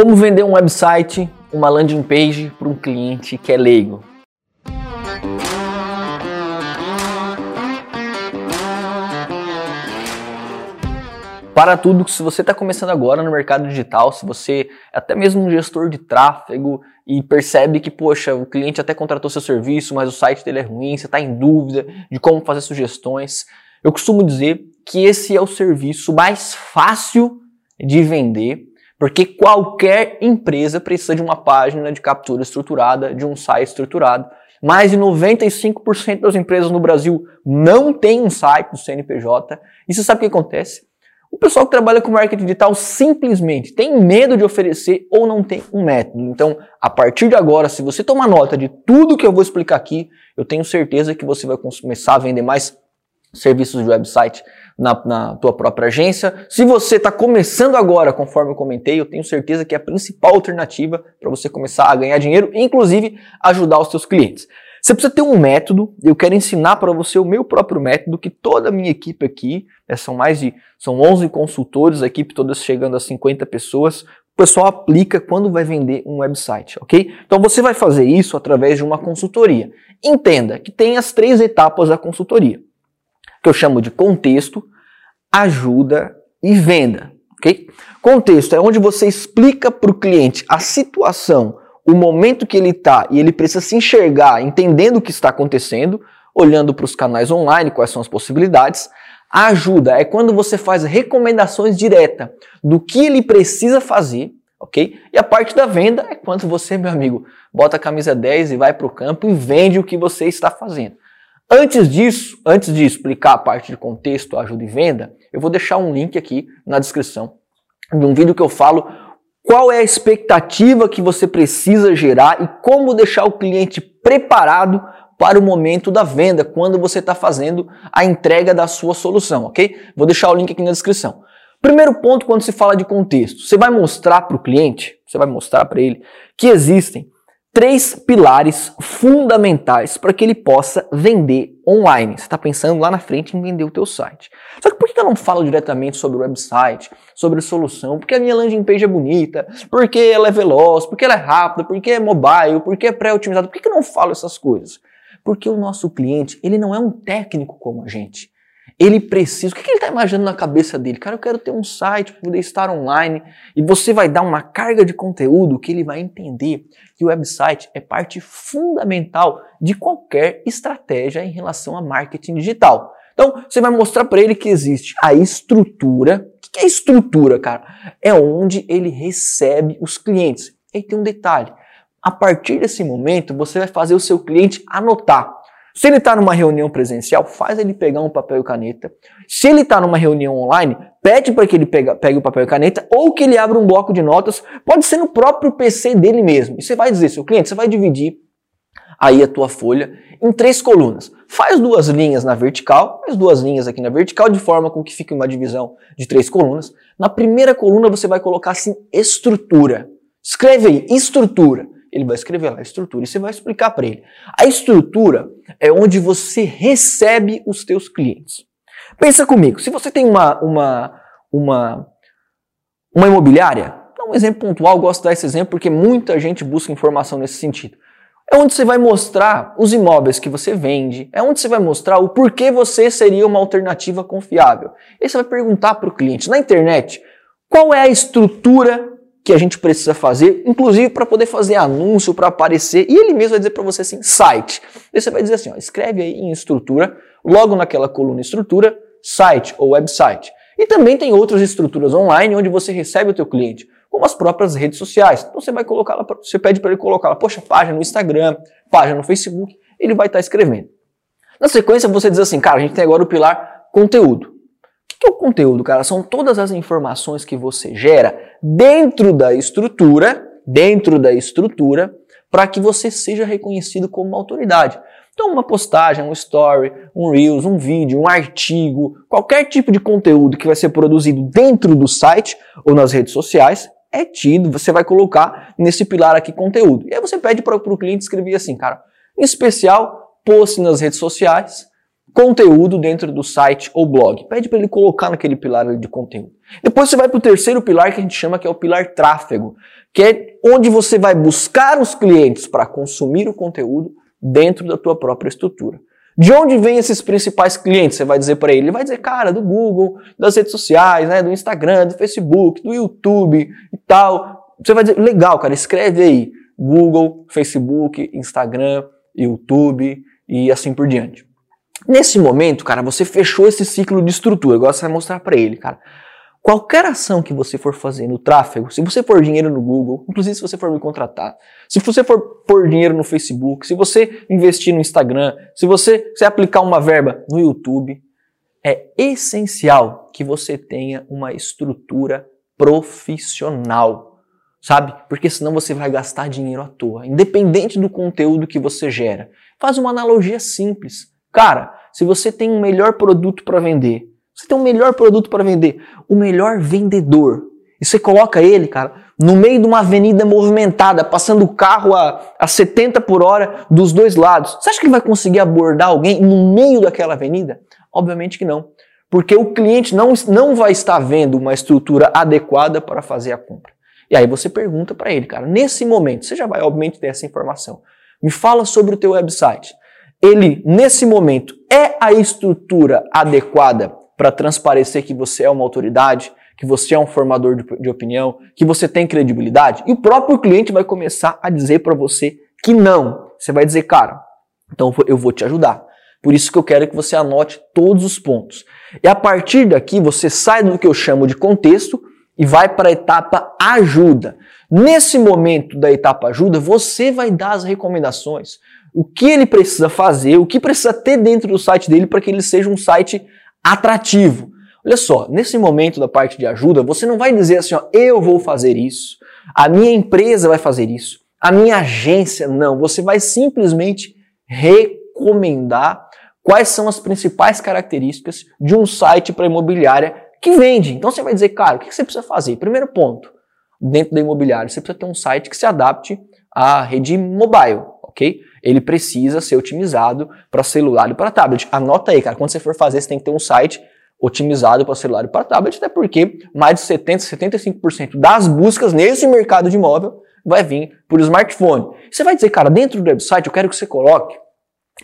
Como vender um website, uma landing page para um cliente que é leigo? Para tudo, se você está começando agora no mercado digital, se você é até mesmo um gestor de tráfego e percebe que, poxa, o cliente até contratou seu serviço, mas o site dele é ruim, você está em dúvida de como fazer sugestões, eu costumo dizer que esse é o serviço mais fácil de vender porque qualquer empresa precisa de uma página de captura estruturada, de um site estruturado. Mais de 95% das empresas no Brasil não tem um site do CNPJ. E você sabe o que acontece? O pessoal que trabalha com marketing digital simplesmente tem medo de oferecer ou não tem um método. Então, a partir de agora, se você tomar nota de tudo que eu vou explicar aqui, eu tenho certeza que você vai começar a vender mais serviços de website na, na tua própria agência. Se você está começando agora, conforme eu comentei, eu tenho certeza que é a principal alternativa para você começar a ganhar dinheiro e, inclusive, ajudar os seus clientes. Você precisa ter um método, eu quero ensinar para você o meu próprio método, que toda a minha equipe aqui, né, são mais de, são 11 consultores, a equipe toda chegando a 50 pessoas, o pessoal aplica quando vai vender um website, ok? Então você vai fazer isso através de uma consultoria. Entenda que tem as três etapas da consultoria que eu chamo de contexto, ajuda e venda. ok? Contexto é onde você explica para o cliente a situação, o momento que ele está e ele precisa se enxergar, entendendo o que está acontecendo, olhando para os canais online, quais são as possibilidades. A ajuda é quando você faz recomendações diretas do que ele precisa fazer, ok? E a parte da venda é quando você, meu amigo, bota a camisa 10 e vai para o campo e vende o que você está fazendo. Antes disso, antes de explicar a parte de contexto, ajuda e venda, eu vou deixar um link aqui na descrição de um vídeo que eu falo qual é a expectativa que você precisa gerar e como deixar o cliente preparado para o momento da venda, quando você está fazendo a entrega da sua solução, ok? Vou deixar o link aqui na descrição. Primeiro ponto, quando se fala de contexto, você vai mostrar para o cliente, você vai mostrar para ele que existem três pilares fundamentais para que ele possa vender online. Você está pensando lá na frente em vender o teu site. Só que por que eu não falo diretamente sobre o website, sobre a solução? Porque a minha landing page é bonita, porque ela é veloz, porque ela é rápida, porque é mobile, porque é pré-otimizado. Por que eu não falo essas coisas? Porque o nosso cliente, ele não é um técnico como a gente. Ele precisa. O que ele está imaginando na cabeça dele? Cara, eu quero ter um site para poder estar online. E você vai dar uma carga de conteúdo que ele vai entender que o website é parte fundamental de qualquer estratégia em relação a marketing digital. Então, você vai mostrar para ele que existe a estrutura. O que é estrutura, cara? É onde ele recebe os clientes. E tem um detalhe. A partir desse momento, você vai fazer o seu cliente anotar. Se ele está numa reunião presencial, faz ele pegar um papel e caneta. Se ele está numa reunião online, pede para que ele pega, pegue o papel e caneta ou que ele abra um bloco de notas. Pode ser no próprio PC dele mesmo. E você vai dizer, seu cliente, você vai dividir aí a tua folha em três colunas. Faz duas linhas na vertical, faz duas linhas aqui na vertical, de forma com que fique uma divisão de três colunas. Na primeira coluna você vai colocar assim, estrutura. Escreve aí, estrutura ele vai escrever lá a estrutura e você vai explicar para ele. A estrutura é onde você recebe os teus clientes. Pensa comigo, se você tem uma, uma, uma, uma imobiliária, um exemplo pontual, gosto de dar esse exemplo porque muita gente busca informação nesse sentido. É onde você vai mostrar os imóveis que você vende, é onde você vai mostrar o porquê você seria uma alternativa confiável. E você vai perguntar para o cliente na internet qual é a estrutura que a gente precisa fazer, inclusive para poder fazer anúncio, para aparecer, e ele mesmo vai dizer para você assim, site. E você vai dizer assim, ó, escreve aí em estrutura, logo naquela coluna estrutura, site ou website. E também tem outras estruturas online onde você recebe o teu cliente, como as próprias redes sociais. Então você vai colocar lá, você pede para ele colocar lá, poxa, página no Instagram, página no Facebook, ele vai estar tá escrevendo. Na sequência você diz assim, cara, a gente tem agora o pilar conteúdo que é o conteúdo, cara? São todas as informações que você gera dentro da estrutura, dentro da estrutura, para que você seja reconhecido como uma autoridade. Então, uma postagem, um story, um reels, um vídeo, um artigo, qualquer tipo de conteúdo que vai ser produzido dentro do site ou nas redes sociais é tido, você vai colocar nesse pilar aqui conteúdo. E aí você pede para o cliente escrever assim, cara, em especial, post nas redes sociais, conteúdo dentro do site ou blog. Pede para ele colocar naquele pilar de conteúdo. Depois você vai para o terceiro pilar que a gente chama que é o pilar tráfego, que é onde você vai buscar os clientes para consumir o conteúdo dentro da tua própria estrutura. De onde vêm esses principais clientes? Você vai dizer para ele, ele vai dizer, cara, do Google, das redes sociais, né, do Instagram, do Facebook, do YouTube e tal. Você vai dizer, legal, cara, escreve aí Google, Facebook, Instagram, YouTube e assim por diante. Nesse momento, cara, você fechou esse ciclo de estrutura. Agora você vai mostrar para ele, cara. Qualquer ação que você for fazer no tráfego, se você for dinheiro no Google, inclusive se você for me contratar, se você for pôr dinheiro no Facebook, se você investir no Instagram, se você se aplicar uma verba no YouTube, é essencial que você tenha uma estrutura profissional, sabe? Porque senão você vai gastar dinheiro à toa, independente do conteúdo que você gera. Faz uma analogia simples. Cara, se você tem um melhor produto para vender, você tem um melhor produto para vender, o melhor vendedor, e você coloca ele, cara, no meio de uma avenida movimentada, passando o carro a, a 70 por hora dos dois lados. Você acha que ele vai conseguir abordar alguém no meio daquela avenida? Obviamente que não. Porque o cliente não, não vai estar vendo uma estrutura adequada para fazer a compra. E aí você pergunta para ele, cara, nesse momento, você já vai obviamente ter essa informação. Me fala sobre o teu website. Ele, nesse momento, é a estrutura adequada para transparecer que você é uma autoridade, que você é um formador de, de opinião, que você tem credibilidade? E o próprio cliente vai começar a dizer para você que não. Você vai dizer, cara, então eu vou te ajudar. Por isso que eu quero que você anote todos os pontos. E a partir daqui você sai do que eu chamo de contexto e vai para a etapa ajuda. Nesse momento da etapa ajuda, você vai dar as recomendações. O que ele precisa fazer, o que precisa ter dentro do site dele para que ele seja um site atrativo. Olha só, nesse momento da parte de ajuda, você não vai dizer assim, ó, eu vou fazer isso, a minha empresa vai fazer isso, a minha agência não. Você vai simplesmente recomendar quais são as principais características de um site para imobiliária que vende. Então você vai dizer, cara, o que você precisa fazer? Primeiro ponto, dentro da imobiliária, você precisa ter um site que se adapte à rede mobile, ok? Ele precisa ser otimizado para celular e para tablet. Anota aí, cara, quando você for fazer, você tem que ter um site otimizado para celular e para tablet, até porque mais de 70, 75% das buscas nesse mercado de imóvel vai vir por smartphone. Você vai dizer, cara, dentro do website eu quero que você coloque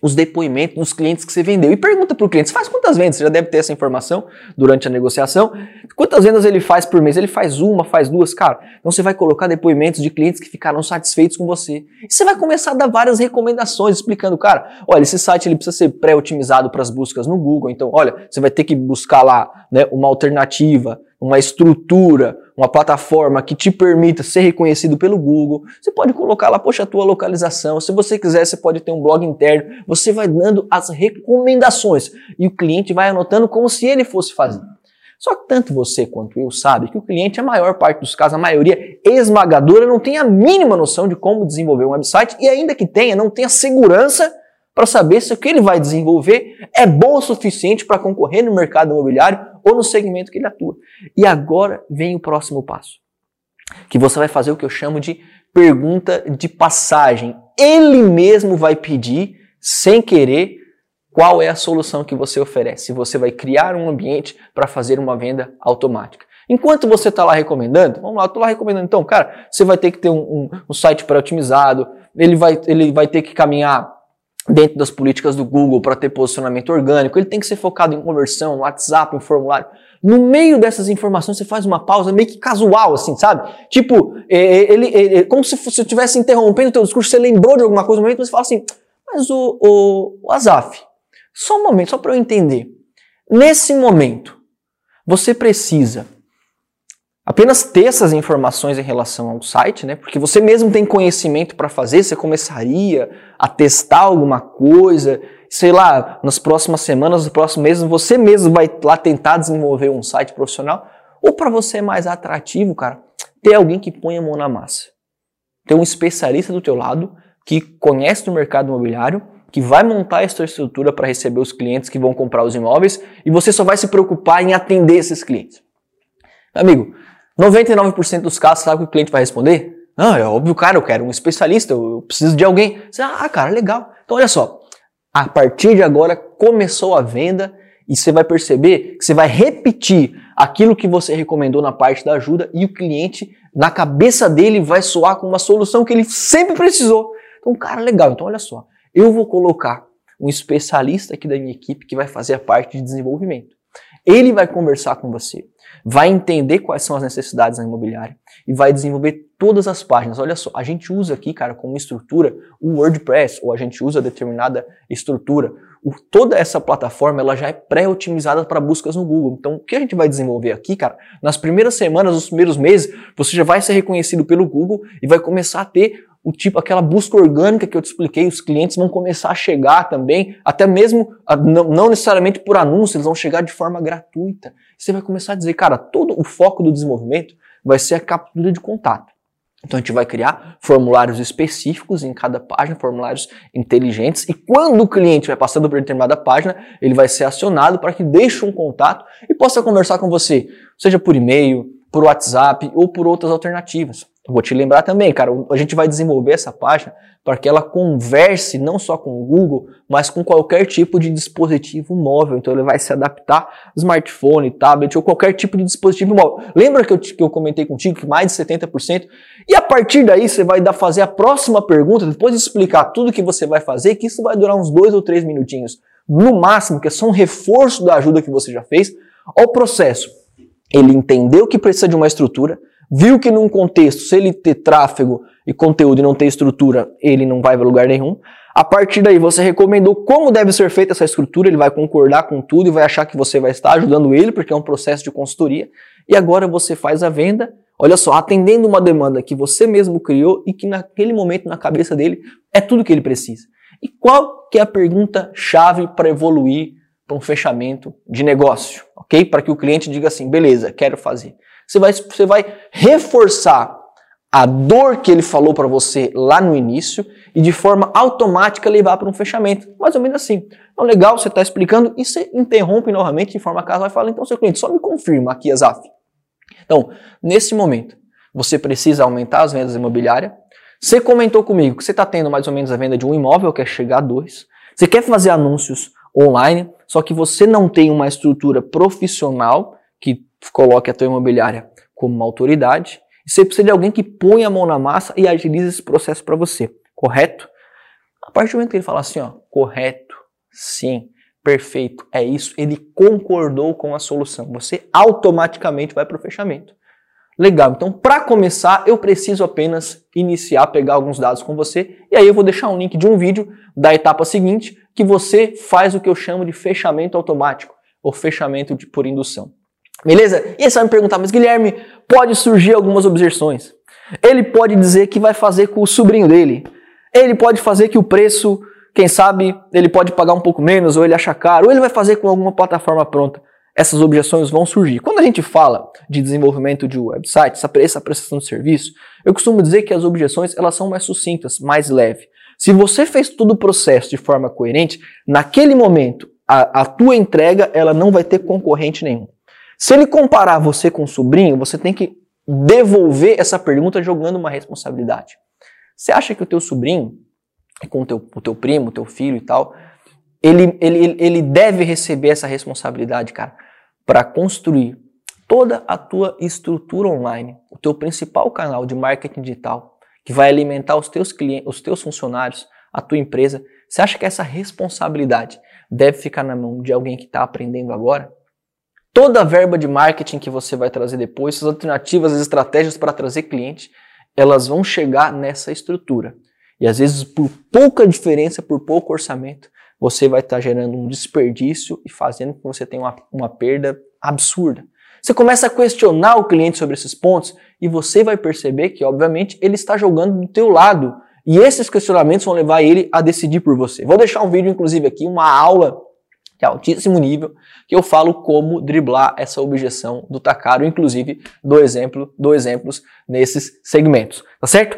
os depoimentos dos clientes que você vendeu. E pergunta para o cliente, faz quantas vendas? Você já deve ter essa informação durante a negociação. Quantas vendas ele faz por mês? Ele faz uma, faz duas? Cara, então você vai colocar depoimentos de clientes que ficaram satisfeitos com você. E você vai começar a dar várias recomendações explicando, cara, olha, esse site ele precisa ser pré-otimizado para as buscas no Google. Então, olha, você vai ter que buscar lá né, uma alternativa uma estrutura, uma plataforma que te permita ser reconhecido pelo Google. Você pode colocar lá, poxa, a tua localização. Se você quiser, você pode ter um blog interno. Você vai dando as recomendações e o cliente vai anotando como se ele fosse fazer. Só que tanto você quanto eu sabe que o cliente, a maior parte dos casos, a maioria esmagadora, não tem a mínima noção de como desenvolver um website e ainda que tenha, não tem a segurança para saber se o que ele vai desenvolver é bom o suficiente para concorrer no mercado imobiliário ou no segmento que ele atua. E agora vem o próximo passo, que você vai fazer o que eu chamo de pergunta de passagem. Ele mesmo vai pedir, sem querer, qual é a solução que você oferece. Você vai criar um ambiente para fazer uma venda automática. Enquanto você está lá recomendando, vamos lá, estou lá recomendando, então, cara, você vai ter que ter um, um, um site pré-otimizado, ele vai, ele vai ter que caminhar dentro das políticas do Google para ter posicionamento orgânico, ele tem que ser focado em conversão, WhatsApp, em formulário. No meio dessas informações, você faz uma pausa meio que casual, assim, sabe? Tipo, é, é, ele, ele, é, como se você estivesse interrompendo o teu discurso, você lembrou de alguma coisa no momento, você fala assim, mas o, o, o Azaf, só um momento, só para eu entender. Nesse momento, você precisa apenas ter essas informações em relação ao site, né? Porque você mesmo tem conhecimento para fazer, você começaria a testar alguma coisa, sei lá, nas próximas semanas, nos próximos meses, você mesmo vai lá tentar desenvolver um site profissional, ou para você é mais atrativo, cara, ter alguém que põe a mão na massa. Ter um especialista do teu lado que conhece o mercado imobiliário, que vai montar essa estrutura para receber os clientes que vão comprar os imóveis e você só vai se preocupar em atender esses clientes. Amigo, 99% dos casos, sabe o que o cliente vai responder? Não, é óbvio, cara, eu quero um especialista, eu preciso de alguém. Você, ah, cara, legal. Então, olha só, a partir de agora começou a venda E você vai perceber que você vai repetir aquilo que você recomendou na parte da ajuda e o cliente, na cabeça dele, vai soar com uma solução que ele sempre precisou. Então, cara, legal. Então, olha só. Eu vou colocar um especialista aqui da minha equipe que vai fazer a parte de desenvolvimento. Ele vai conversar com você, vai entender quais são as necessidades da imobiliária e vai desenvolver todas as páginas. Olha só, a gente usa aqui, cara, como estrutura o WordPress ou a gente usa determinada estrutura. O, toda essa plataforma ela já é pré-otimizada para buscas no Google. Então, o que a gente vai desenvolver aqui, cara, nas primeiras semanas, nos primeiros meses, você já vai ser reconhecido pelo Google e vai começar a ter o tipo, aquela busca orgânica que eu te expliquei, os clientes vão começar a chegar também, até mesmo, não necessariamente por anúncio, eles vão chegar de forma gratuita. Você vai começar a dizer, cara, todo o foco do desenvolvimento vai ser a captura de contato. Então a gente vai criar formulários específicos em cada página, formulários inteligentes, e quando o cliente vai passando por determinada página, ele vai ser acionado para que deixe um contato e possa conversar com você, seja por e-mail, por WhatsApp ou por outras alternativas. Vou te lembrar também, cara, a gente vai desenvolver essa página para que ela converse não só com o Google, mas com qualquer tipo de dispositivo móvel. Então ele vai se adaptar smartphone, tablet ou qualquer tipo de dispositivo móvel. Lembra que eu, que eu comentei contigo que mais de 70%? E a partir daí você vai dar, fazer a próxima pergunta, depois de explicar tudo que você vai fazer, que isso vai durar uns dois ou três minutinhos. No máximo, que é só um reforço da ajuda que você já fez. Olha o processo. Ele entendeu que precisa de uma estrutura, viu que num contexto, se ele ter tráfego e conteúdo e não ter estrutura, ele não vai para lugar nenhum. A partir daí, você recomendou como deve ser feita essa estrutura, ele vai concordar com tudo e vai achar que você vai estar ajudando ele, porque é um processo de consultoria. E agora você faz a venda, olha só, atendendo uma demanda que você mesmo criou e que naquele momento na cabeça dele é tudo que ele precisa. E qual que é a pergunta chave para evoluir para um fechamento de negócio, ok? Para que o cliente diga assim, beleza, quero fazer. Você vai, você vai reforçar a dor que ele falou para você lá no início e de forma automática levar para um fechamento. Mais ou menos assim. Então, legal, você está explicando e você interrompe novamente de forma casual e fala, então, seu cliente, só me confirma aqui, Azaf. Então, nesse momento, você precisa aumentar as vendas imobiliárias. Você comentou comigo que você está tendo mais ou menos a venda de um imóvel, quer chegar a dois. Você quer fazer anúncios online, só que você não tem uma estrutura profissional que coloque a tua imobiliária como uma autoridade. E você precisa de alguém que ponha a mão na massa e agilize esse processo para você, correto? A partir do momento que ele fala assim, ó, correto, sim, perfeito, é isso, ele concordou com a solução. Você automaticamente vai para o fechamento. Legal, então para começar eu preciso apenas iniciar, pegar alguns dados com você e aí eu vou deixar um link de um vídeo da etapa seguinte que você faz o que eu chamo de fechamento automático ou fechamento de, por indução. Beleza? E você vai me perguntar, mas Guilherme, pode surgir algumas objeções. Ele pode dizer que vai fazer com o sobrinho dele. Ele pode fazer que o preço, quem sabe, ele pode pagar um pouco menos, ou ele acha caro, ou ele vai fazer com alguma plataforma pronta. Essas objeções vão surgir. Quando a gente fala de desenvolvimento de website, essa prestação de serviço, eu costumo dizer que as objeções elas são mais sucintas, mais leves. Se você fez todo o processo de forma coerente, naquele momento a, a tua entrega ela não vai ter concorrente nenhum. Se ele comparar você com o sobrinho, você tem que devolver essa pergunta jogando uma responsabilidade. Você acha que o teu sobrinho, com o teu, o teu primo, o teu filho e tal, ele, ele, ele deve receber essa responsabilidade, cara, para construir toda a tua estrutura online, o teu principal canal de marketing digital, que vai alimentar os teus clientes, os teus funcionários, a tua empresa. Você acha que essa responsabilidade deve ficar na mão de alguém que está aprendendo agora? Toda a verba de marketing que você vai trazer depois, as alternativas, as estratégias para trazer cliente, elas vão chegar nessa estrutura. E às vezes, por pouca diferença, por pouco orçamento, você vai estar tá gerando um desperdício e fazendo com que você tenha uma, uma perda absurda. Você começa a questionar o cliente sobre esses pontos e você vai perceber que, obviamente, ele está jogando do teu lado. E esses questionamentos vão levar ele a decidir por você. Vou deixar um vídeo, inclusive, aqui, uma aula de altíssimo nível, que eu falo como driblar essa objeção do Takaro, inclusive do exemplo, do exemplos nesses segmentos, tá certo?